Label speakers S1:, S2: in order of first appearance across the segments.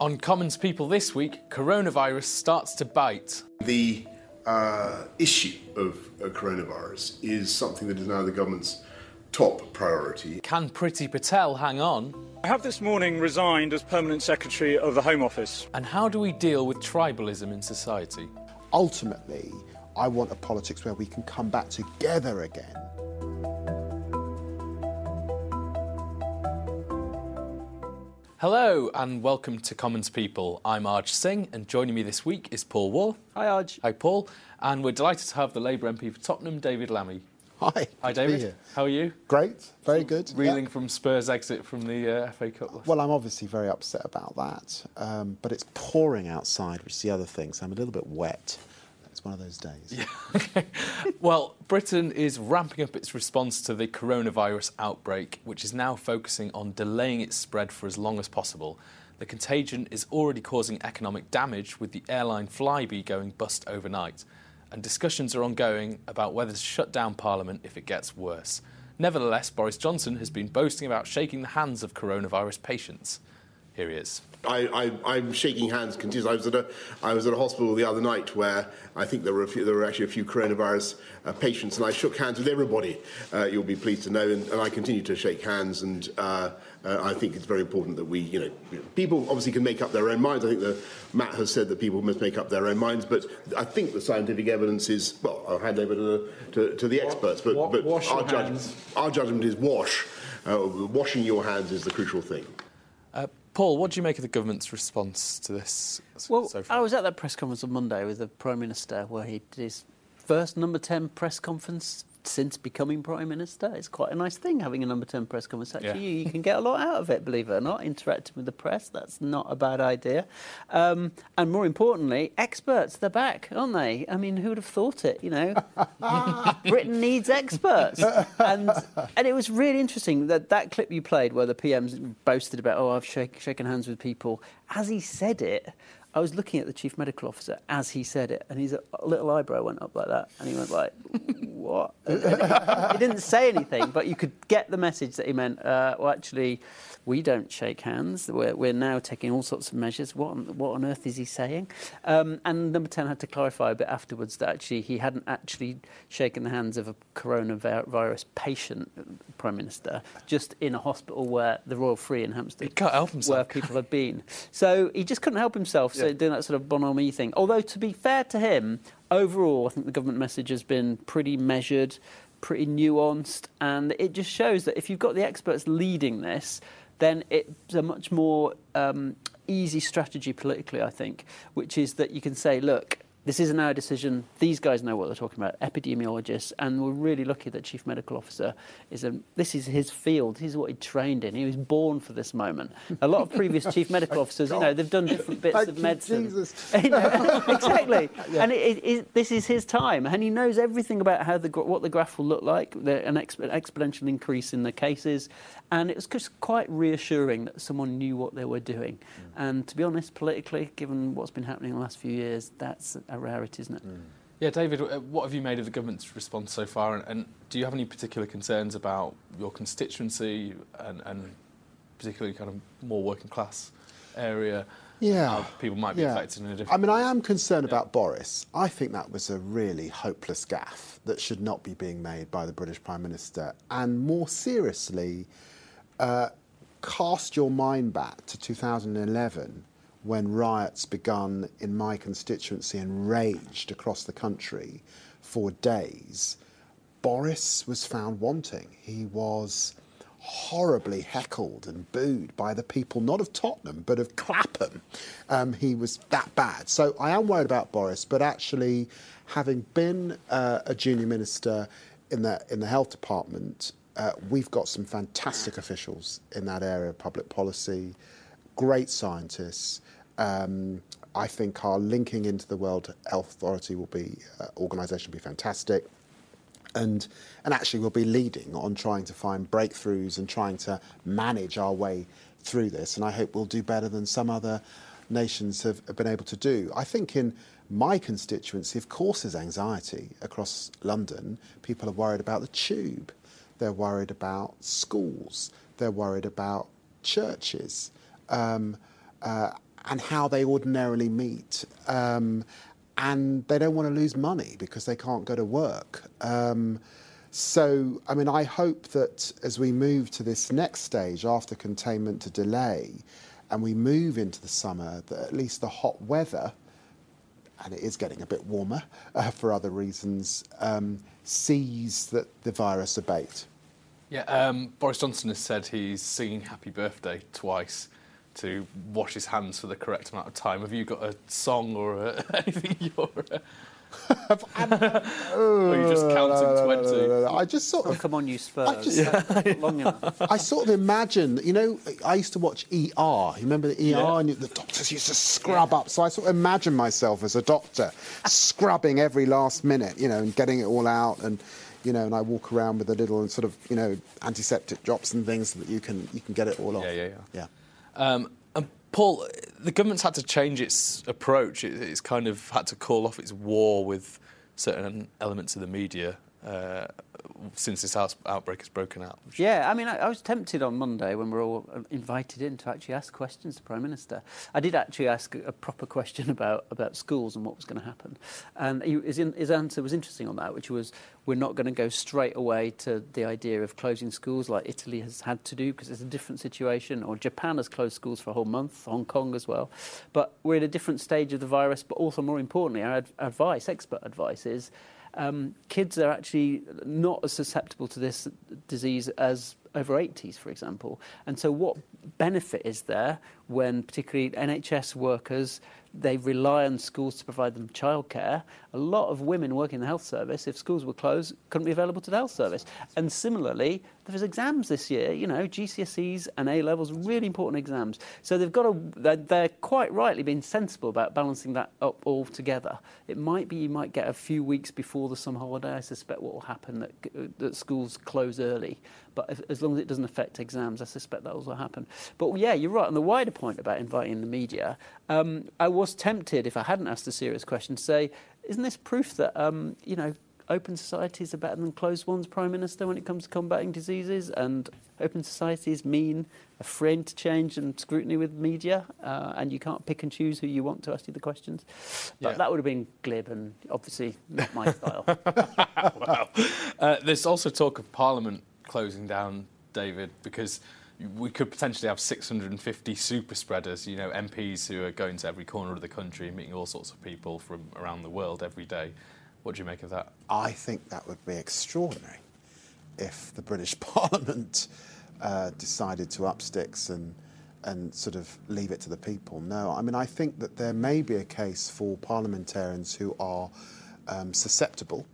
S1: On Commons People this week, coronavirus starts to bite.
S2: The uh, issue of uh, coronavirus is something that is now the government's top priority.
S1: Can Priti Patel hang on?
S3: I have this morning resigned as Permanent Secretary of the Home Office.
S1: And how do we deal with tribalism in society?
S4: Ultimately, I want a politics where we can come back together again.
S1: Hello and welcome to Commons People. I'm Arj Singh and joining me this week is Paul Waugh.
S5: Hi, Arj.
S1: Hi, Paul. And we're delighted to have the Labour MP for Tottenham, David Lammy.
S4: Hi.
S1: Hi, David. How are you?
S4: Great. Very good.
S1: Reeling
S4: Yeah.
S1: from Spurs' exit from the uh, FA Cup. last-
S4: Well, I'm obviously very upset about that, um, but it's pouring outside, which is the other thing, so I'm a little bit wet. It's one of those days.
S1: Well, Britain is ramping up its response to the coronavirus outbreak, which is now focusing on delaying its spread for as long as possible. The contagion is already causing economic damage, with the airline Flybe going bust overnight. And discussions are ongoing about whether to shut down Parliament if it gets worse. Nevertheless, Boris Johnson has been boasting about shaking the hands of coronavirus patients. Here he is.
S2: I, I, I'm shaking hands continuously. I was, at a, I was at a hospital the other night where I think there were, a few, there were actually a few coronavirus uh, patients, and I shook hands with everybody, uh, you'll be pleased to know, and, and I continue to shake hands. And uh, uh, I think it's very important that we, you know, people obviously can make up their own minds. I think that Matt has said that people must make up their own minds, but I think the scientific evidence is, well, I'll hand over to the, to, to the experts, but,
S1: wa-
S2: but
S1: wash
S2: our, judgment, our judgment is wash. Uh, washing your hands is the crucial thing.
S1: Paul, what do you make of the government's response to this
S5: Well,
S1: so far?
S5: I was at that press conference on Monday with the Prime Minister where he did his first number 10 press conference since becoming Prime Minister. It's quite a nice thing having a number 10 press conference. Actually,
S1: Yeah.
S5: you, you can get a lot out of it, believe it or not. Interacting with the press, that's not a bad idea. Um, and more importantly, experts, they're back, aren't they? I mean, who would have thought it, you know? Britain needs experts. And, and it was really interesting that that clip you played where the PM's boasted about, oh, I've shake, shaken hands with people. As he said it, I was looking at the chief medical officer as he said it, and his little eyebrow went up like that, and he went like, "What?" He didn't say anything, but you could get the message that he meant. Uh, well, actually, we don't shake hands. We're, we're now taking all sorts of measures. What on, what on earth is he saying? Um, and number ten had to clarify a bit afterwards that actually he hadn't actually shaken the hands of a coronavirus patient, prime minister, just in a hospital where the Royal Free in Hampstead,
S1: He can't help himself,
S5: where people had been. So he just couldn't help himself. So doing that sort of bonhomie thing. Although to be fair to him, overall, I think the government message has been pretty measured, pretty nuanced, and it just shows that if you've got the experts leading this, then it's a much more um, easy strategy politically, I think, which is that you can say, look. This isn't our decision. These guys know what they're talking about, epidemiologists, and we're really lucky that Chief Medical Officer is a. This is his field. This is what he trained in. He was born for this moment. A lot of previous Chief Medical Officers, you know, they've done different bits
S4: Thank
S5: of medicine.
S4: Jesus.
S5: You know, exactly. And it, it, it, this is his time, and he knows everything about how the what the graph will look like, the, an exp- exponential increase in the cases, and it was just quite reassuring that someone knew what they were doing. Mm. And to be honest, politically, given what's been happening in the last few years, that's a rarity, isn't it?
S1: Yeah, David, uh, what have you made of the government's response so far? And, and do you have any particular concerns about your constituency and, and particularly kind of more working class area?
S4: Yeah.
S1: How people might be
S4: yeah.
S1: affected in a different
S4: I mean, I am concerned about Boris. I think that was a really hopeless gaffe that should not be being made by the British Prime Minister. And more seriously, uh, cast your mind back to 2011 when riots begun in my constituency and raged across the country for days. Boris was found wanting. He was horribly heckled and booed by the people, not of Tottenham, but of Clapham. Um, he was that bad. So I am worried about Boris, but actually, having been uh, a junior minister in the, in the health department, Uh, we've got some fantastic officials in that area of public policy, great scientists. Um, I think our linking into the World Health Authority will be uh, organisation will be fantastic, and and actually we'll be leading on trying to find breakthroughs and trying to manage our way through this. And I hope we'll do better than some other nations have, have been able to do. I think in my constituency, of course, there's anxiety across London. People are worried about the tube. They're worried about schools. They're worried about churches. Um, uh, and how they ordinarily meet. Um, and they don't want to lose money because they can't go to work. Um, so, I mean, I hope that as we move to this next stage after containment to delay, and we move into the summer, that at least the hot weather, and it is getting a bit warmer uh, for other reasons, um, sees that the virus abate.
S1: Yeah, um, Boris Johnson has said he's singing Happy Birthday twice to wash his hands for the correct amount of time. Have you got a song or a, anything you're... Uh, or you just counting 20?
S4: I just sort
S5: Oh,
S4: of.
S5: come on, you Spurs.
S4: just-
S5: Long enough.
S4: I sort of imagine, you know, I used to watch ER. You remember the ER?
S1: Yeah.
S4: And the doctors used to scrub up. So I sort of imagine myself as a doctor, scrubbing every last minute, you know, and getting it all out. And, you know, and I walk around with a little sort of, you know, antiseptic drops and things so that you can you can get it all off.
S1: Yeah, yeah,
S4: yeah.
S1: Um, and Paul, the government's had to change its approach. It, it's kind of had to call off its war with certain elements of the media uh, since this out- outbreak has broken out.
S5: Yeah, I mean, I, I was tempted on Monday when we were all uh, invited in to actually ask questions to Prime Minister. I did actually ask a, a proper question about, about schools and what was going to happen. And he, his, in, his answer was interesting on that, which was we're not going to go straight away to the idea of closing schools like Italy has had to do because it's a different situation, or Japan has closed schools for a whole month, Hong Kong as well. But we're at a different stage of the virus, but also more importantly, our ad- advice, expert advice is um, kids are actually not as susceptible to this disease as over 80s, for example. And so, what benefit is there when, particularly NHS workers, they rely on schools to provide them childcare? A lot of women working in the health service, if schools were closed, couldn't be available to the health service. And similarly, there's exams this year, you know, GCSEs and A levels, really important exams. So they've got to, they're, they're quite rightly being sensible about balancing that up all together. It might be you might get a few weeks before the summer holiday. I suspect what will happen that, that schools close early. But if, as long as it doesn't affect exams, I suspect that will happen. But yeah, you're right on the wider point about inviting the media. Um, I was tempted, if I hadn't asked a serious question, to say, isn't this proof that um, you know open societies are better than closed ones, Prime Minister, when it comes to combating diseases? And open societies mean a friend to change and scrutiny with media, uh, and you can't pick and choose who you want to ask you the questions. But
S1: Yeah.
S5: that would have been glib and obviously not my style.
S1: wow. Uh, there's also talk of Parliament closing down, David, because we could potentially have 650 super spreaders, you know, MPs who are going to every corner of the country and meeting all sorts of people from around the world every day. What do you make of that?
S4: I think that would be extraordinary if the British Parliament uh, decided to up sticks and and sort of leave it to the people. No, I mean I think that there may be a case for parliamentarians who are um, susceptible,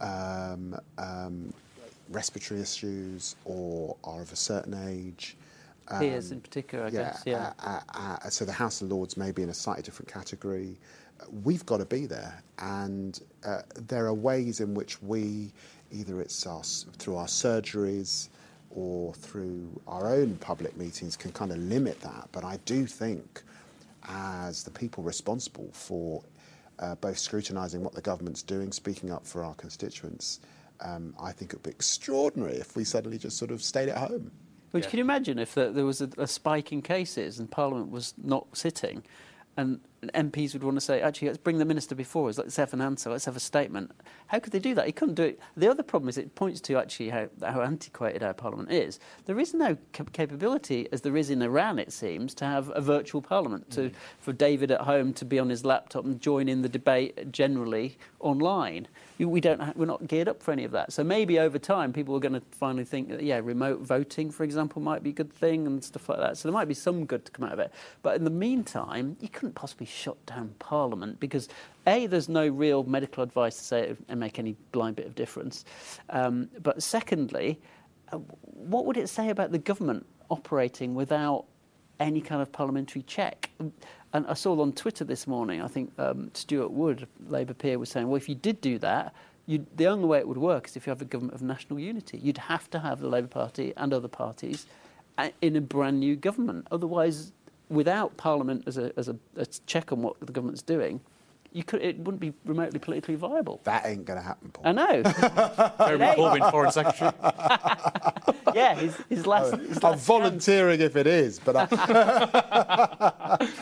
S4: um, um, respiratory issues, or are of a certain age.
S5: Peers in particular, I guess. Yeah.
S4: uh, uh, uh, so the House of Lords may be in a slightly different category. We've got to be there, and uh, there are ways in which we, either it's us through our surgeries or through our own public meetings, can kind of limit that. But I do think, as the people responsible for uh, both scrutinising what the government's doing, speaking up for our constituents, um, I think it would be extraordinary if we suddenly just sort of stayed at home.
S5: Which can you imagine if there there was a, a spike in cases and Parliament was not sitting, and MPs would want to say, actually, let's bring the minister before us. Let's have an answer. Let's have a statement. How could they do that? He couldn't do it. The other problem is it points to actually how, how antiquated our Parliament is. There is no cap- capability, as there is in Iran, it seems, to have a virtual Parliament. To mm. for David at home to be on his laptop and join in the debate generally online. We don't. Ha- we're not geared up for any of that. So maybe over time, people are going to finally think that yeah, remote voting, for example, might be a good thing and stuff like that. So there might be some good to come out of it. But in the meantime, you couldn't possibly shut down Parliament because a there's no real medical advice to say and make any blind bit of difference. Um, but secondly. uh, what would it say about the government operating without any kind of parliamentary check? And I saw on Twitter this morning, I think um, Stewart Wood, Labour peer, was saying, well, if you did do that, You'd, the only way it would work is if you have a government of national unity. You'd have to have the Labour Party and other parties uh, in a brand new government. Otherwise, without Parliament as a, as a, a check on what the government's doing, you could, it wouldn't be remotely politically viable.
S4: That ain't going to happen, Paul.
S5: I know.
S1: Jeremy Corbyn, Foreign Secretary.
S5: yeah, his, his last. His
S4: I'm
S5: last
S4: volunteering if it is, but I,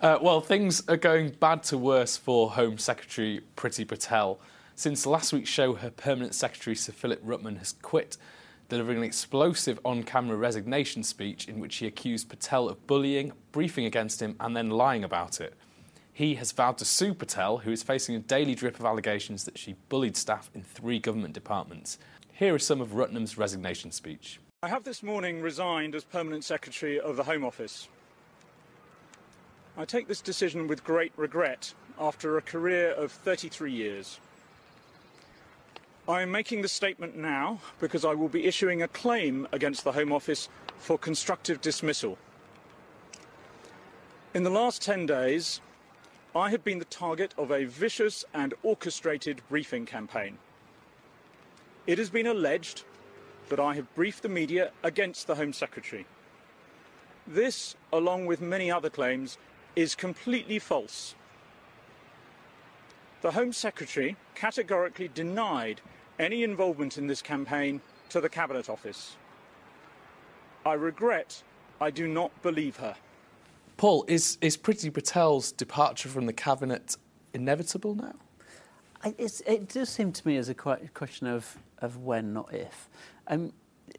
S1: Uh, well, things are going bad to worse for Home Secretary Priti Patel. Since last week's show, her permanent secretary, Sir Philip Rutnam, has quit, delivering an explosive on camera resignation speech in which he accused Patel of bullying, briefing against him, and then lying about it. He has vowed to sue Patel, who is facing a daily drip of allegations that she bullied staff in three government departments. Here is some of Rutnam's resignation speech.
S3: I have this morning resigned as Permanent Secretary of the Home Office. I take this decision with great regret after a career of 33 years. I am making this statement now because I will be issuing a claim against the Home Office for constructive dismissal. In the last 10 days, I have been the target of a vicious and orchestrated briefing campaign. It has been alleged that I have briefed the media against the Home Secretary. This, along with many other claims, is completely false. The Home Secretary categorically denied any involvement in this campaign to the Cabinet Office. I regret I do not believe her.
S1: Paul, is, is Priti Patel's departure from the Cabinet inevitable now?
S5: I, it does seem to me as a question of, of when, not if. Um,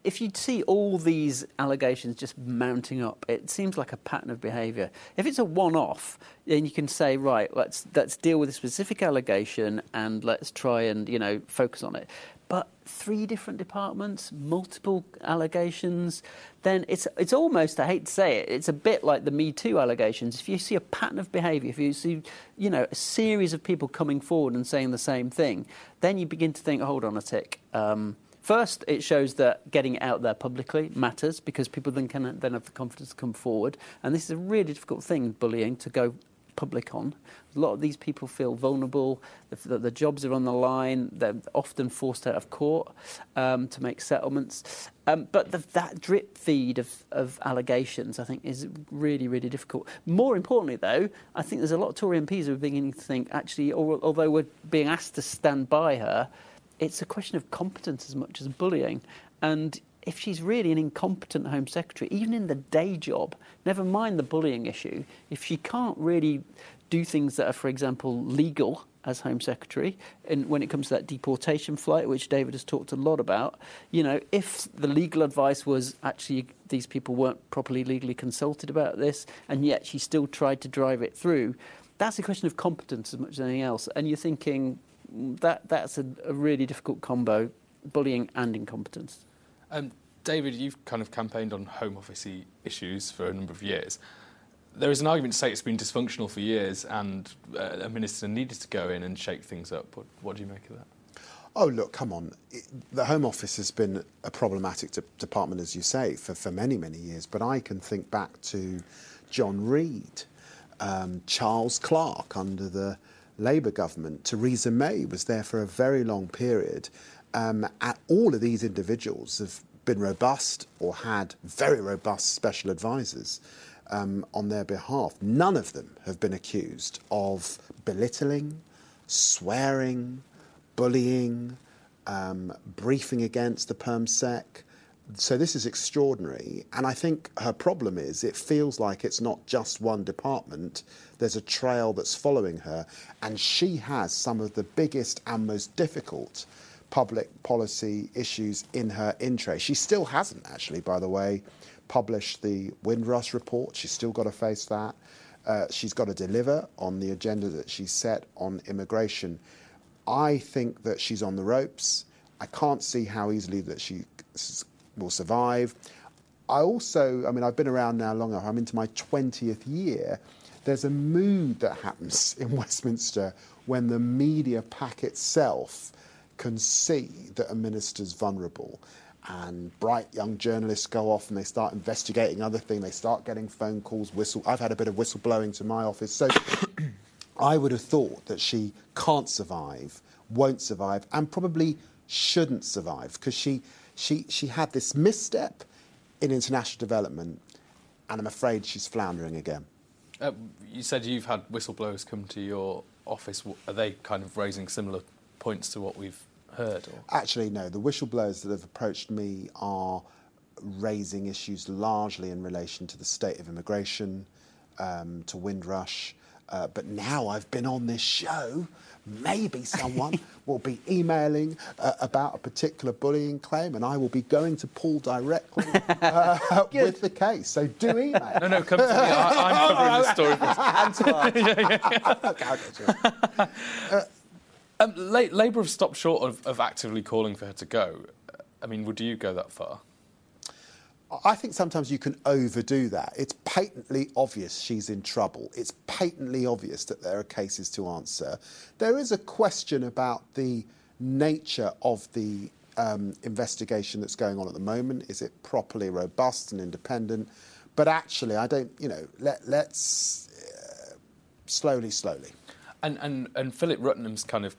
S5: if you see all these allegations just mounting up, it seems like a pattern of behaviour. If it's a one-off, then you can say, right, let's let's deal with a specific allegation and let's try and you know focus on it. But three different departments, multiple allegations, then it's it's almost I hate to say it, it's a bit like the Me Too allegations. If you see a pattern of behaviour, if you see you know a series of people coming forward and saying the same thing, then you begin to think, hold on a tick. Um, First, it shows that getting it out there publicly matters because people then can then have the confidence to come forward. And this is a really difficult thing, bullying, to go public on. A lot of these people feel vulnerable, the, the jobs are on the line, they're often forced out of court um, to make settlements. Um, but the, that drip feed of, of allegations, I think, is really, really difficult. More importantly, though, I think there's a lot of Tory MPs who are beginning to think, actually, although we're being asked to stand by her, it's a question of competence as much as bullying. And if she's really an incompetent Home Secretary, even in the day job, never mind the bullying issue, if she can't really do things that are, for example, legal as Home Secretary, and when it comes to that deportation flight, which David has talked a lot about, you know, if the legal advice was actually these people weren't properly legally consulted about this, and yet she still tried to drive it through, that's a question of competence as much as anything else. And you're thinking, that that's a, a really difficult combo, bullying and incompetence.
S1: Um, David, you've kind of campaigned on Home Office issues for a number of years. There is an argument to say it's been dysfunctional for years, and uh, a minister needed to go in and shake things up. What, what do you make of that?
S4: Oh, look, come on. The Home Office has been a problematic de- department, as you say, for, for many, many years. But I can think back to John Reid, um, Charles Clarke under the Labour government, Theresa May was there for a very long period. Um, all of these individuals have been robust or had very robust special advisors um, on their behalf. None of them have been accused of belittling, swearing, bullying, um, briefing against the Perm Sec. So this is extraordinary. And I think her problem is it feels like it's not just one department there's a trail that's following her, and she has some of the biggest and most difficult public policy issues in her in tray. She still hasn't, actually, by the way, published the Windrush report. She's still got to face that. Uh, she's got to deliver on the agenda that she set on immigration. I think that she's on the ropes. I can't see how easily that she will survive. I also, I mean, I've been around now long enough. I'm into my 20th year there's a mood that happens in Westminster when the media pack itself can see that a minister's vulnerable. and bright young journalists go off and they start investigating other things. They start getting phone calls, whistle. I've had a bit of whistleblowing to my office. So I would have thought that she can't survive, won't survive, and probably shouldn't survive because she, she, she had this misstep in international development, and I'm afraid she's floundering again.
S1: Uh, you said you've had whistleblowers come to your office. Are they kind of raising similar points to what we've heard? Or?
S4: Actually, no. The whistleblowers that have approached me are raising issues largely in relation to the state of immigration, um, to Windrush. Uh, but now I've been on this show, maybe someone will be emailing uh, about a particular bullying claim, and I will be going to Paul directly uh, with the case. So do email.
S1: No, no, come to me. I, am covering the story. um, Labour have stopped short of, of actively calling for her to go. I mean, would you go that far?
S4: I think sometimes you can overdo that. It's patently obvious she's in trouble. It's patently obvious that there are cases to answer. There is a question about the nature of the um, investigation that's going on at the moment. Is it properly robust and independent? But actually, I don't, you know, let, let's uh, slowly, slowly.
S1: And, and, and Philip Rutnam's kind of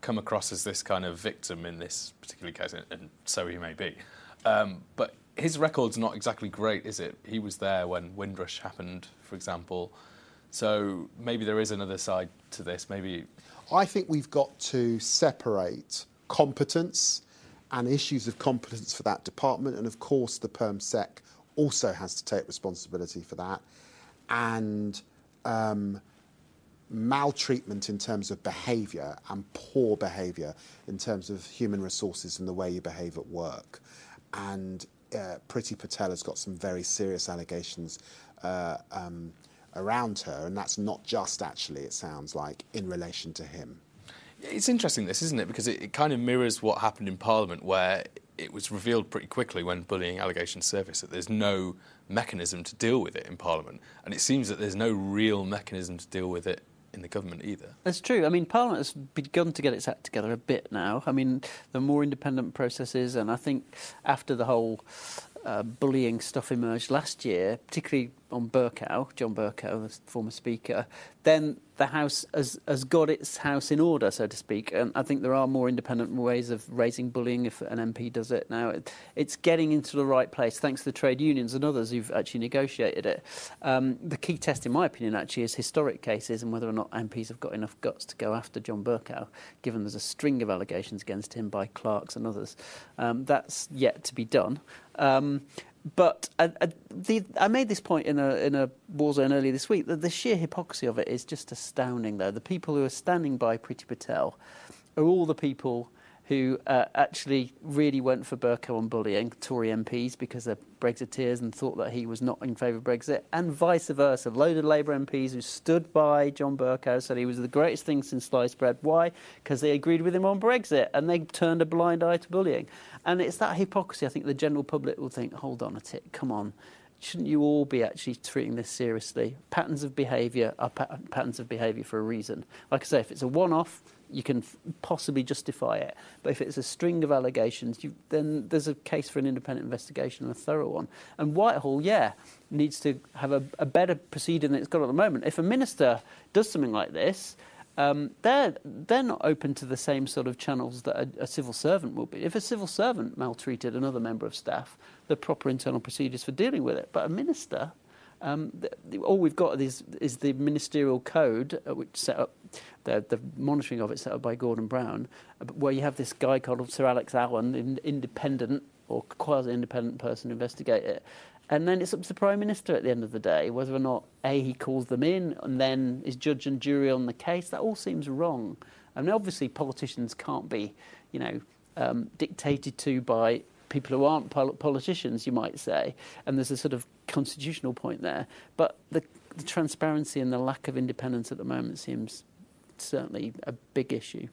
S1: come across as this kind of victim in this particular case, and so he may be. Um, but his record's not exactly great, is it? He was there when Windrush happened, for example. So maybe there is another side to this. Maybe.
S4: I think we've got to separate competence and issues of competence for that department. And of course, the Perm Sec also has to take responsibility for that. And um, maltreatment in terms of behaviour and poor behaviour in terms of human resources and the way you behave at work. And uh, Priti Patel has got some very serious allegations uh, um, around her, and that's not just actually, it sounds like, in relation to him.
S1: It's interesting, this, isn't it? Because it, it kind of mirrors what happened in Parliament, where it was revealed pretty quickly when bullying allegations surfaced that there's no mechanism to deal with it in Parliament. And it seems that there's no real mechanism to deal with it in the government either.
S5: That's true. I mean, Parliament has begun to get its act together a bit now. I mean, the more independent processes, and I think after the whole uh, bullying stuff emerged last year, particularly on Bercow, John Bercow, the former Speaker, then the House has, has got its house in order, so to speak. And I think there are more independent ways of raising bullying if an MP does it now. It, it's getting into the right place, thanks to the trade unions and others who've actually negotiated it. Um, the key test, in my opinion, actually, is historic cases and whether or not MPs have got enough guts to go after John Bercow, given there's a string of allegations against him by clerks and others. Um, that's yet to be done. Um, but I, the, I, made this point in a in a Waugh Zone earlier this week that the sheer hypocrisy of it is just astounding. Though the people who are standing by Priti Patel are all the people who uh, actually really went for Bercow on bullying Tory MPs because they're Brexiteers and thought that he was not in favour of Brexit, and vice versa. Loaded Labour MPs who stood by John Bercow said he was the greatest thing since sliced bread. Why? Because they agreed with him on Brexit and they turned a blind eye to bullying. And it's that hypocrisy. I think the general public will think, hold on a tick, come on. Shouldn't you all be actually treating this seriously? Patterns of behaviour are pa- patterns of behaviour for a reason. Like I say, if it's a one off, you can f- possibly justify it. But if it's a string of allegations, you, then there's a case for an independent investigation and a thorough one. And Whitehall, yeah, needs to have a, a better proceeding than it's got at the moment. If a minister does something like this, um, they're, they're not open to the same sort of channels that a, a, civil servant will be. If a civil servant maltreated another member of staff, the proper internal procedures for dealing with it. But a minister, um, the, the, all we've got is, is the ministerial code, uh, which set up the, the monitoring of it set up by Gordon Brown, uh, where you have this guy called Sir Alex Allan, an independent or quasi-independent person, investigate it. And then it's up to the Prime Minister at the end of the day whether or not A, he calls them in and then is judge and jury on the case. That all seems wrong. I mean, obviously, politicians can't be, you know, um, dictated to by people who aren't pol- politicians, you might say. And there's a sort of constitutional point there. But the, the transparency and the lack of independence at the moment seems certainly a big issue.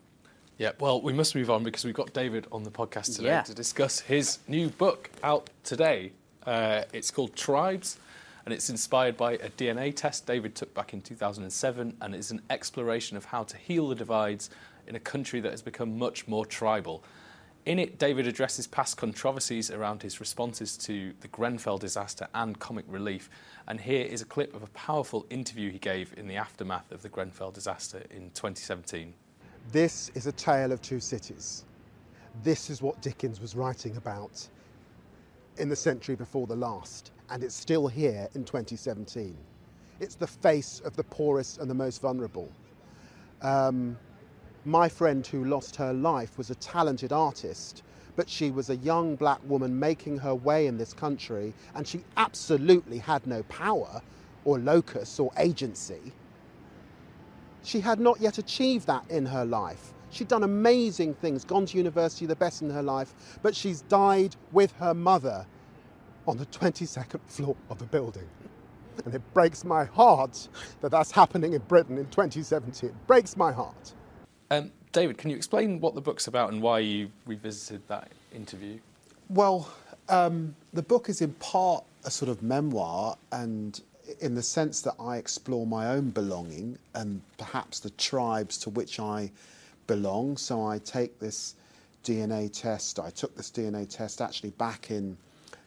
S1: Yeah, well, we must move on because we've got David on the podcast today
S5: yeah.
S1: to discuss his new book out today uh, it's called Tribes, and it's inspired by a DNA test David took back in 2007, and it's an exploration of how to heal the divides in a country that has become much more tribal. In it, David addresses past controversies around his responses to the Grenfell disaster and comic relief. And here is a clip of a powerful interview he gave in the aftermath of the Grenfell disaster in 2017.
S6: This is a tale of two cities. This is what Dickens was writing about in the century before the last, and it's still here in 2017. It's the face of the poorest and the most vulnerable. Um, my friend who lost her life was a talented artist, but she was a young black woman making her way in this country, and she absolutely had no power or locus or agency. She had not yet achieved that in her life. She'd done amazing things, gone to university, the best in her life, but she's died with her mother on the 22nd floor of a building. And it breaks my heart that that's happening in Britain in 2017. It breaks my heart.
S1: Um, David, can you explain what the book's about and why you revisited that interview?
S4: Well, um, the book is in part a sort of memoir, and in the sense that I explore my own belonging and perhaps the tribes to which I belong. So I take this DNA test. I took this DNA test actually back in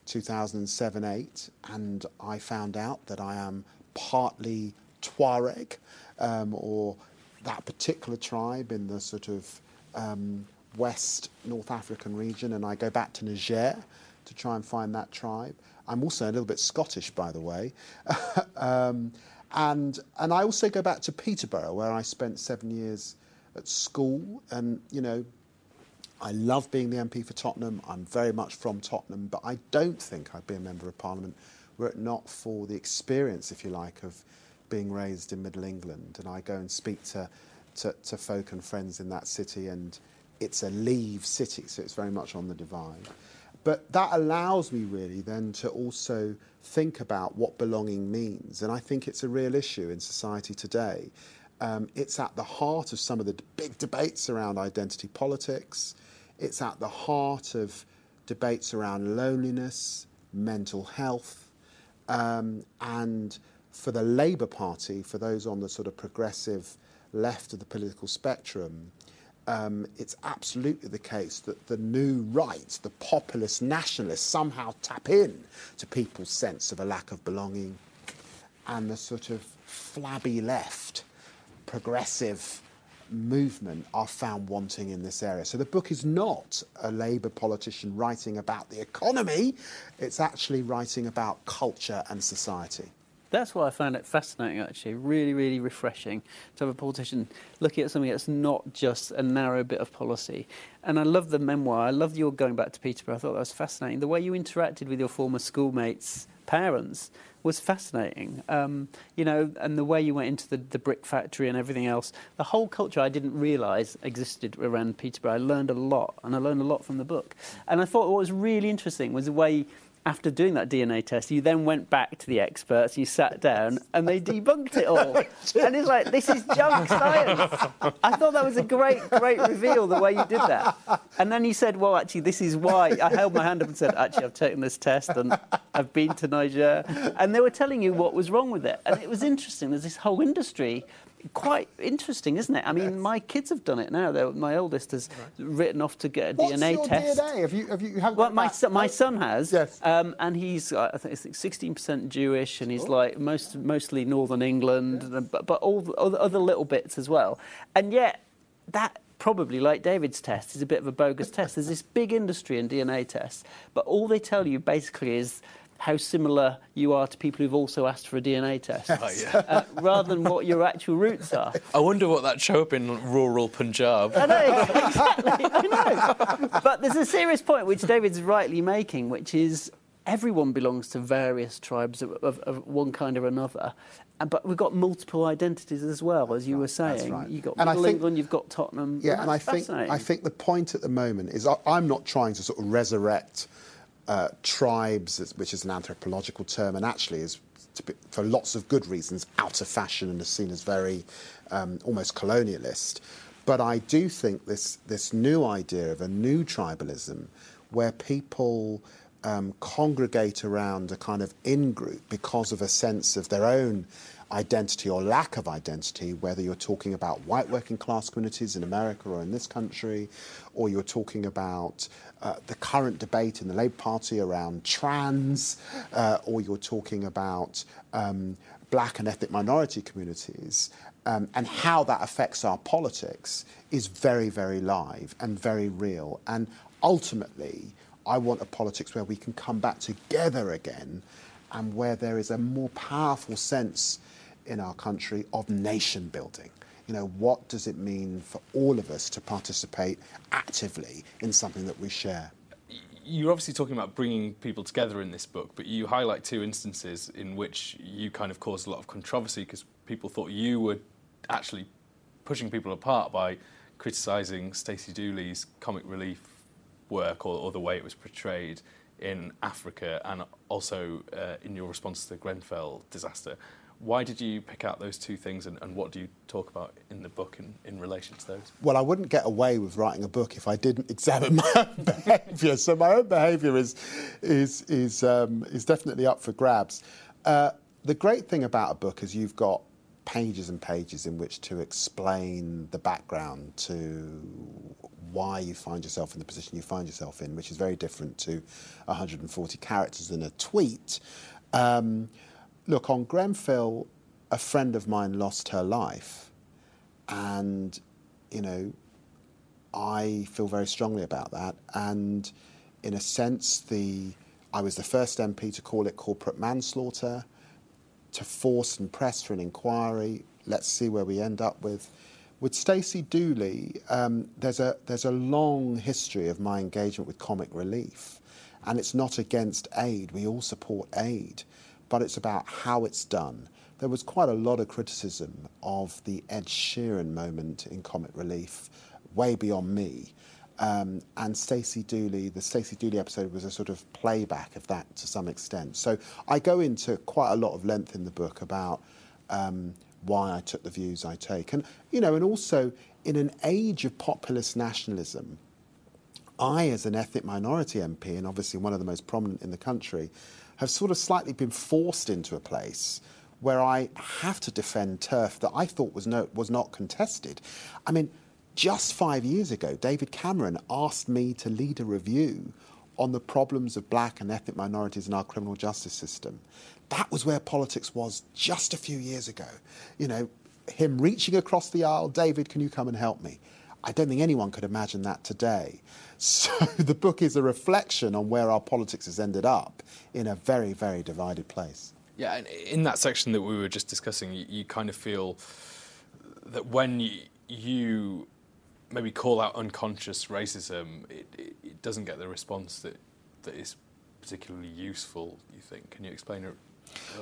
S4: 2007 8, and I found out that I am partly Tuareg, um, or that particular tribe in the sort of um, West North African region, and I go back to Niger to try and find that tribe. I'm also a little bit Scottish, by the way. um, and, and I also go back to Peterborough, where I spent seven years at school. And, you know, I love being the MP for Tottenham. I'm very much from Tottenham, but I don't think I'd be a Member of Parliament were it not for the experience, if you like, of being raised in Middle England. And I go and speak to, to, to folk and friends in that city, and it's a leave city, so it's very much on the divide. But that allows me really then to also think about what belonging means. And I think it's a real issue in society today. Um, it's at the heart of some of the big debates around identity politics. It's at the heart of debates around loneliness, mental health, um, and for the Labour Party, for those on the sort of progressive left of the political spectrum, um, it's absolutely the case that the new right, the populist nationalists, somehow tap in to people's sense of a lack of belonging, and the sort of flabby left progressive movement are found wanting in this area. So the book is not a Labour politician writing about the economy, it's actually writing about culture and society.
S5: That's why I found it fascinating, actually. Really, really refreshing to have a politician looking at something that's not just a narrow bit of policy. And I love the memoir. I love your going back to Peterborough. I thought that was fascinating. The way you interacted with your former schoolmates' parents was fascinating. Um, you know, and the way you went into the, the brick factory and everything else, the whole culture I didn't realise existed around Peterborough. I learned a lot, and I learned a lot from the book. And I thought what was really interesting was the way after doing that DNA test, you then went back to the experts, you sat down, and they debunked it all. and it's like, this is junk science. I thought that was a great, great reveal, the way you did that. And then you said, well, actually, this is why. I held my hand up and said, actually, I've taken this test and I've been to Niger. And they were telling you what was wrong with it. And it was interesting. There's this whole industry quite interesting, isn't it? I mean, yes. my kids have done it now. They're, my oldest has right. written off to get a
S6: What's
S5: DNA
S6: your
S5: test.
S6: DNA? Have you, have you have
S5: well, my son, my son has.
S6: Yes.
S5: Um, and he's I think sixteen percent Jewish, and he's oh. like most mostly Northern England, yeah. but, but all the other little bits as well. And yet that probably, like David's test, is a bit of a bogus test. There's this big industry in DNA tests, but all they tell you basically is how similar you are to people who've also asked for a DNA test, oh, yeah. uh, rather than what your actual roots are.
S1: I wonder what that show up in rural Punjab.
S5: I know, exactly, I know. But there's a serious point which David's rightly making, which is everyone belongs to various tribes of, of, of one kind or another. But we've got multiple identities as well, as you right, were saying.
S4: Right.
S5: You've got and Middle think, England, you've got Tottenham.
S4: Yeah, and I think, I think the point at the moment is I'm not trying to sort of resurrect uh, tribes, which is an anthropological term, and actually is, be, for lots of good reasons, out of fashion and is seen as very um, almost colonialist. But I do think this, this new idea of a new tribalism where people um, congregate around a kind of in group because of a sense of their own identity or lack of identity, whether you're talking about white working class communities in America or in this country, or you're talking about uh, the current debate in the Labour Party around trans, uh, or you're talking about um, black and ethnic minority communities, um, and how that affects our politics is very, very live and very real. And ultimately, I want a politics where we can come back together again and where there is a more powerful sense in our country of nation building. You know, what does it mean for all of us to participate actively in something that we share?
S1: You're obviously talking about bringing people together in this book, but you highlight two instances in which you kind of caused a lot of controversy because people thought you were actually pushing people apart by criticising Stacey Dooley's comic relief work or, or, the way it was portrayed in Africa and also uh, in your response to the Grenfell disaster. Why did you pick out those two things and, and what do you talk about in the book in, in relation to those?
S4: Well, I wouldn't get away with writing a book if I didn't examine my own behaviour. So my own behaviour is, is, is, um, is definitely up for grabs. Uh, the great thing about a book is you've got pages and pages in which to explain the background to why you find yourself in the position you find yourself in, which is very different to 140 characters in a tweet. Um, look, on Grenfell, a friend of mine lost her life, and you know, I feel very strongly about that. And in a sense, the I was the first MP to call it corporate manslaughter to force and press for an inquiry. Let's see where we end up with. With Stacey Dooley, um, there's a there's a long history of my engagement with Comic Relief, and it's not against aid. We all support aid, but it's about how it's done. There was quite a lot of criticism of the Ed Sheeran moment in Comic Relief, way beyond me. Um, and Stacey Dooley, the Stacey Dooley episode was a sort of playback of that to some extent. So I go into quite a lot of length in the book about um, why I took the views I take, and you know, and also in an age of populist nationalism, I, as an ethnic minority MP, and obviously one of the most prominent in the country, have sort of slightly been forced into a place where I have to defend turf that I thought was no was not contested. I mean just five years ago, David Cameron asked me to lead a review on the problems of black and ethnic minorities in our criminal justice system. That was where politics was just a few years ago. You know, him reaching across the aisle, David, can you come and help me? I don't think anyone could imagine that today. So the book is a reflection on where our politics has ended up in a very, very divided place.
S1: Yeah, and in that section that we were just discussing, you, you kind of feel that when you, you maybe call out unconscious racism, it, it, it, doesn't get the response that, that is particularly useful, you think. Can you explain it?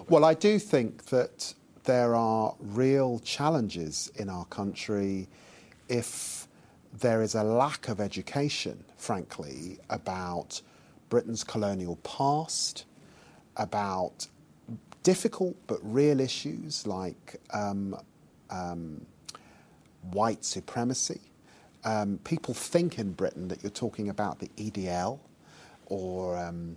S4: Well, I do think that there are real challenges in our country if there is a lack of education, frankly, about Britain's colonial past, about difficult but real issues like um, um, white supremacy, um, people think in Britain that you're talking about the EDL or um,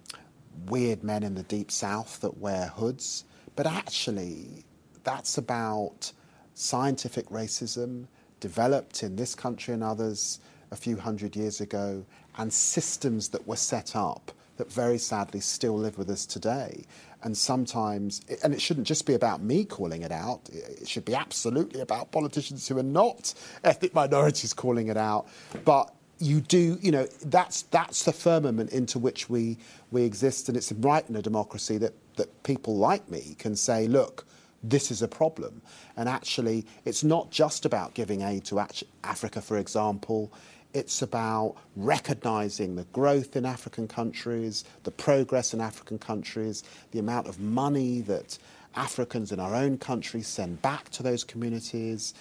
S4: weird men in the deep south that wear hoods, but actually, that's about scientific racism developed in this country and others a few hundred years ago, and systems that were set up that very sadly still live with us today and sometimes, and it shouldn't just be about me calling it out, it should be absolutely about politicians who are not ethnic minorities calling it out. But you do, you know, that's, that's the firmament into which we, we exist, and it's right in a democracy that, that people like me can say, look, this is a problem. And actually, it's not just about giving aid to Africa, for example. It's about recognizing the growth in African countries, the progress in African countries, the amount of money that Africans in our own country send back to those communities.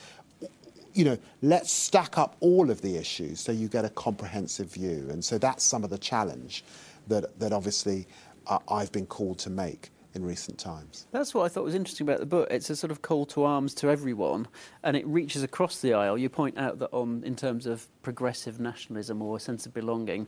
S4: You know, let's stack up all of the issues so you get a comprehensive view. And so that's some of the challenge that, that obviously uh, I've been called to make in recent times.
S5: That's what I thought was interesting about the book. It's a sort of call to arms to everyone, and it reaches across the aisle. You point out that on, in terms of progressive nationalism or a sense of belonging,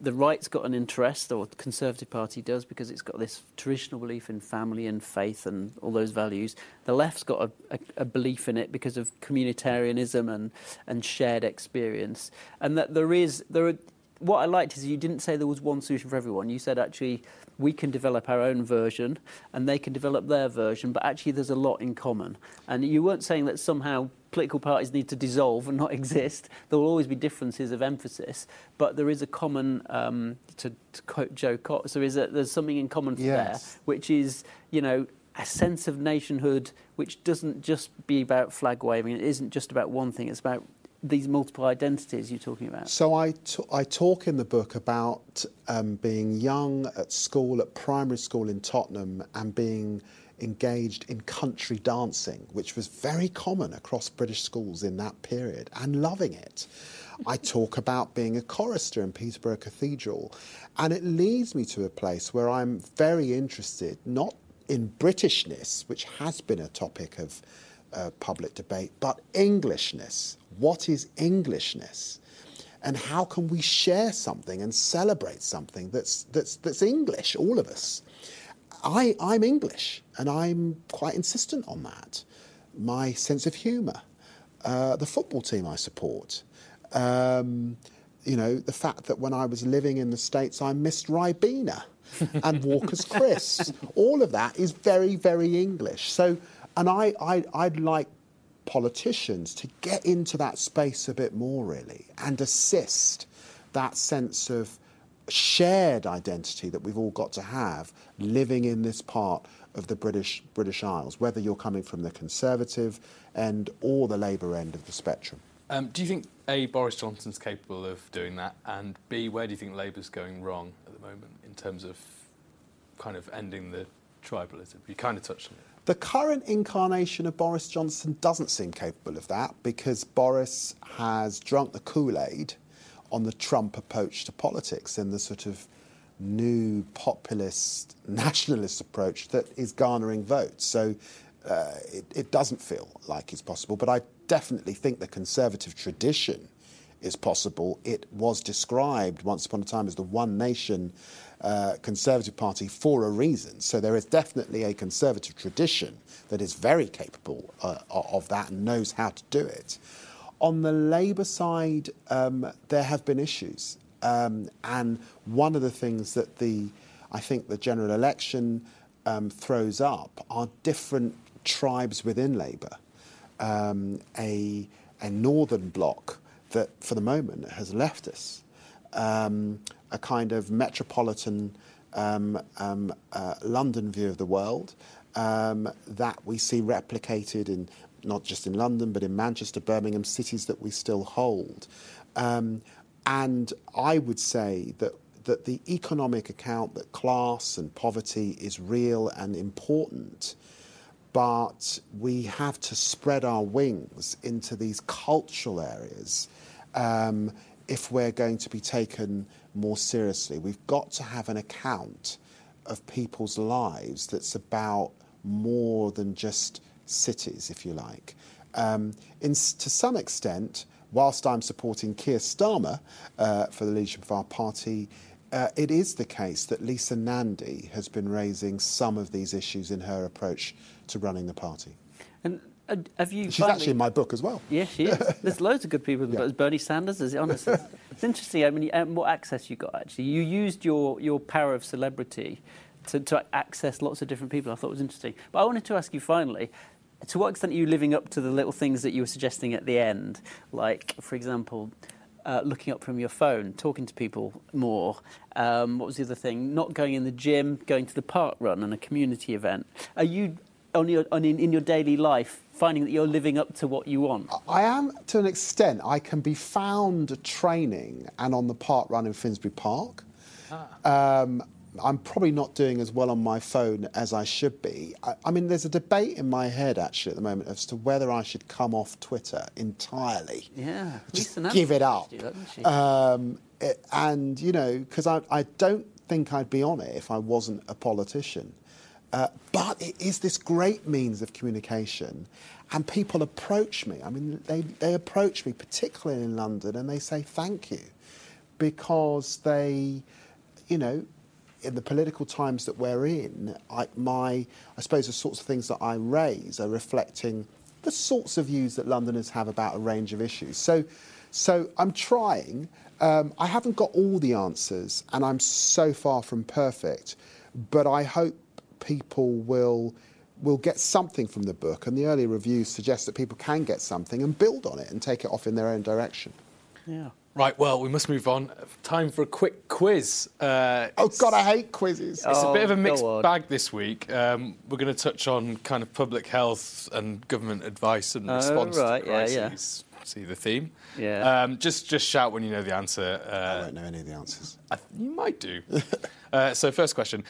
S5: the right's got an interest, or the Conservative Party does, because it's got this traditional belief in family and faith and all those values. The left's got a, a, a belief in it because of communitarianism and, and shared experience. And that there is, there are, what I liked is you didn't say there was one solution for everyone. You said actually we can develop our own version and they can develop their version, but actually there's a lot in common. And you weren't saying that somehow political parties need to dissolve and not exist. There will always be differences of emphasis, but there is a common, um, to, to, quote Jo Cox, there is a, there's something in common yes. there, which is, you know, a sense of nationhood which doesn't just be about flag waving. It isn't just about one thing. It's about these multiple identities you're talking about?
S4: So I, I talk in the book about um, being young at school, at primary school in Tottenham, and being engaged in country dancing, which was very common across British schools in that period, and loving it. I talk about being a chorister in Peterborough Cathedral, and it leads me to a place where I'm very interested, not in Britishness, which has been a topic of uh, public debate, but Englishness. What is Englishness? And how can we share something and celebrate something that's, that's, that's English, all of us? I, I'm English, and I'm quite insistent on that. My sense of humour, uh, the football team I support, um, you know, the fact that when I was living in the States, I missed Ribena and Walker's Crisps. All of that is very, very English. So, and I, I, I'd like politicians to get into that space a bit more, really, and assist that sense of shared identity that we've all got to have living in this part of the British British Isles, whether you're coming from the Conservative end or the Labour end of the spectrum.
S1: Um, do you think A, Boris Johnson's capable of doing that, and B, where do you think Labour's going wrong at the moment in terms of kind of ending the tribalism? You kind of touched on it.
S4: The current incarnation of Boris Johnson doesn't seem capable of that because Boris has drunk the Kool Aid on the Trump approach to politics and the sort of new populist nationalist approach that is garnering votes. So uh, it, it doesn't feel like it's possible. But I definitely think the conservative tradition is possible. It was described once upon a time as the one nation uh, Conservative Party for a reason. So there is definitely a Conservative tradition that is very capable uh, of that and knows how to do it. On the Labour side, um, there have been issues. Um, and one of the things that the, I think the general election um, throws up are different tribes within Labour. Um, a, a northern bloc that, for the moment, has left us. Um, a kind of metropolitan um, um, uh, London view of the world um, that we see replicated in not just in London but in Manchester, Birmingham, cities that we still hold. Um, and I would say that that the economic account that class and poverty is real and important, but we have to spread our wings into these cultural areas if we're going to be taken more seriously. We've got to have an account of people's lives that's about more than just cities, if you like. Um, to some extent, whilst I'm supporting Keir Starmer uh, for the leadership of our party, uh, it is the case that Lisa Nandy has been raising some of these issues in her approach to running the party.
S5: Uh, have you?
S4: She's actually in my book as well.
S5: Yes, she is. There's loads of good people. Yeah. There's Bernie Sanders. Is it honest? it's interesting. I mean, um, what access you got actually? You used your your power of celebrity to, to access lots of different people. I thought was interesting. But I wanted to ask you finally. To what extent are you living up to the little things that you were suggesting at the end? Like, for example, uh, looking up from your phone, talking to people more. Um, what was the other thing? Not going in the gym, going to the park run and a community event. Are you on your, on in, in your daily life finding that you're living up to what you want?
S4: I am to an extent. I can be found training and on the park run in Finsbury Park. Ah. Um, I'm probably not doing as well on my phone as I should be. I, I, mean, there's a debate in my head actually at the moment as to whether I should come off Twitter entirely.
S5: Yeah,
S4: just give it up. um, it, and you know, because I, I don't think I'd be on it if I wasn't a politician. Uh, but it is this great means of communication. And people approach me. I mean, they, they approach me, particularly in London, and they say thank you. because they, you know, in the political times that we're in, I, my, I suppose the sorts of things that I raise are reflecting the sorts of views that Londoners have about a range of issues. So, so I'm trying. Um, I haven't got all the answers, and I'm so far from perfect. But I hope people will will get something from the book, and the early reviews suggest that people can get something and build on it and take it off in their own direction.
S5: Yeah.
S1: Right, well, we must move on. Time for a quick quiz. Uh,
S4: Oh God, I hate quizzes.
S1: It's a bit of a
S5: Oh,
S1: mixed bag this week. Um, we're going to touch on kind of public health and government advice and
S5: Oh,
S1: response
S5: right,
S1: to
S5: yeah, yeah.
S1: crises. See the theme?
S5: Yeah.
S1: Um, just just shout when you know the answer.
S4: I
S1: Uh,
S4: don't know any of the answers.
S1: I, you might do. uh, so first question: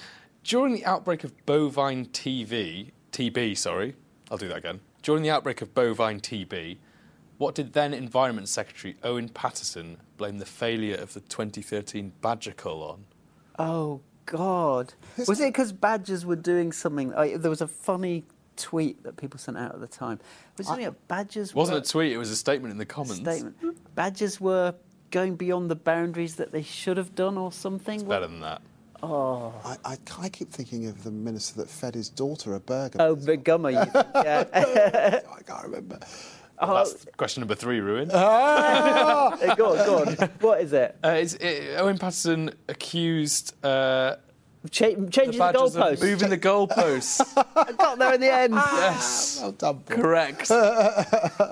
S1: During the outbreak of bovine TB, TB, sorry, I'll do that again. During the outbreak of bovine TB, what did then Environment Secretary Owen Paterson blame the failure of the 2013 Badger Cull on?
S5: Oh God! Was it because badgers were doing something? Like, there was a funny tweet that people sent out at the time. Was it something that badgers
S1: It wasn't
S5: were
S1: a tweet; it was a statement in the comments.
S5: statement? Badgers were going beyond the boundaries that they should have done, or something.
S1: It's better than that.
S4: I, I, I keep thinking of the minister that fed his daughter a burger.
S5: Oh, the gummer. you yeah.
S4: I can't remember.
S5: Oh,
S1: That's question number three, Ruin.
S5: Uh, go on, go on. What is it?
S1: Uh, it's, it, Owen Paterson accused uh,
S5: Cha- changing the,
S1: Badgers
S5: goalposts.
S1: moving the goalposts.
S5: I got there in the end.
S1: yes,
S4: Well done, Paul.
S1: correct. uh,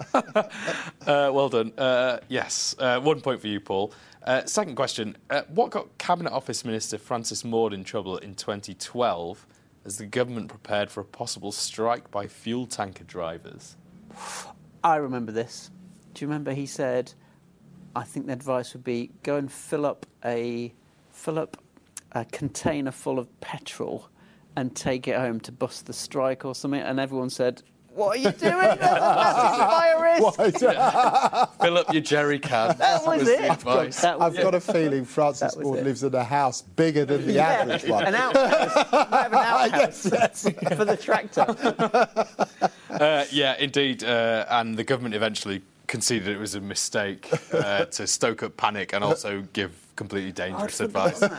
S1: well done. Uh, yes, uh, one point for you, Paul. Uh, second question: uh, What got Cabinet Office Minister Francis Maude in trouble in 2012 as the government prepared for a possible strike by fuel tanker drivers?
S5: I remember this. Do you remember he said, I think the advice would be go and fill up a fill up a container full of petrol and take it home to bust the strike or something and everyone said, What are you doing? That's a fire risk.
S1: Fill up your jerry can.
S5: That was
S1: the
S5: it.
S1: advice.
S5: That was
S4: I've
S5: it.
S4: got a feeling Francis
S5: That it.
S4: lives in a house bigger than the
S5: Yeah,
S4: average one.
S5: An outhouse. Might have an outhouse for the tractor.
S1: Uh, yeah, indeed. Uh, and the government eventually conceded it was a mistake uh, to stoke up panic and also give completely dangerous advice.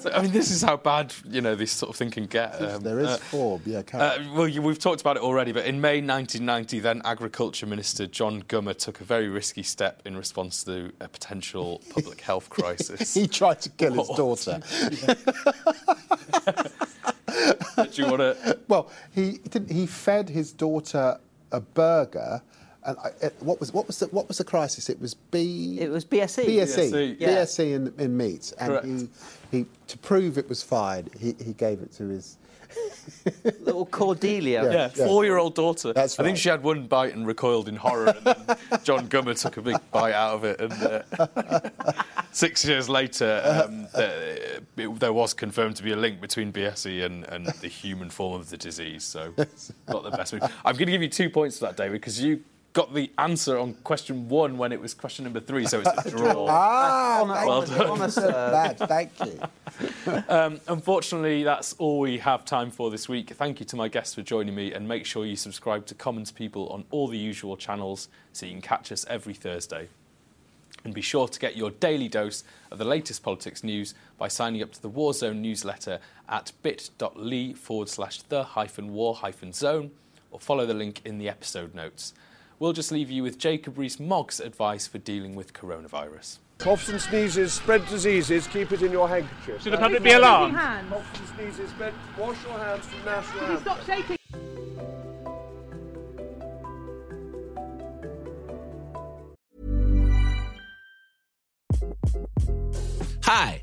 S1: So, I mean, this is how bad you know this sort of thing can get. Um,
S4: there is
S1: uh,
S4: form, yeah.
S1: uh, well, you, we've talked about it already, but in May 1990, then Agriculture Minister John Gummer took a very risky step in response to a potential public health crisis.
S4: he tried to kill his daughter.
S1: Do you want to?
S4: Well, he didn't. He fed his daughter a burger, and I, what was what was the what was the crisis? It was B.
S5: It was BSE.
S4: BSE,
S1: BSE.
S5: Yeah.
S4: BSE in, in meat, and
S1: Correct.
S4: he, he to prove it was fine, he, he gave it to his.
S5: Little Cordelia.
S4: Yeah.
S1: Yeah, four-year-old daughter.
S4: That's
S1: I think she had one bite and recoiled in horror, and then John Gummer took a big bite out of it. And uh, six years later, um, there, it, there was confirmed to be a link between BSE and, and the human form of the disease. So, not the best move. I'm going to give you two points for that, David, because you got the answer on question one when it was question number three, so it's a draw.
S4: Ah,
S1: Well done.
S5: Honest,
S4: lad, thank you.
S1: Um, unfortunately, that's all we have time for this week. Thank you to my guests for joining me, and make sure you subscribe to Commons People on all the usual channels so you can catch us every Thursday. And be sure to get your daily dose of the latest politics news by signing up to the Waugh Zone newsletter at bit.ly forward slash the hyphen war hyphen zone or follow the link in the episode notes. We'll just leave you with Jacob Rees Mogg's advice for dealing with coronavirus.
S7: Coughs and sneezes spread diseases, keep it in your handkerchief.
S3: Should the public be alarmed?
S7: Coughs and sneezes spread, wash your hands from national anthem.
S8: Stop shaking.
S9: Hi,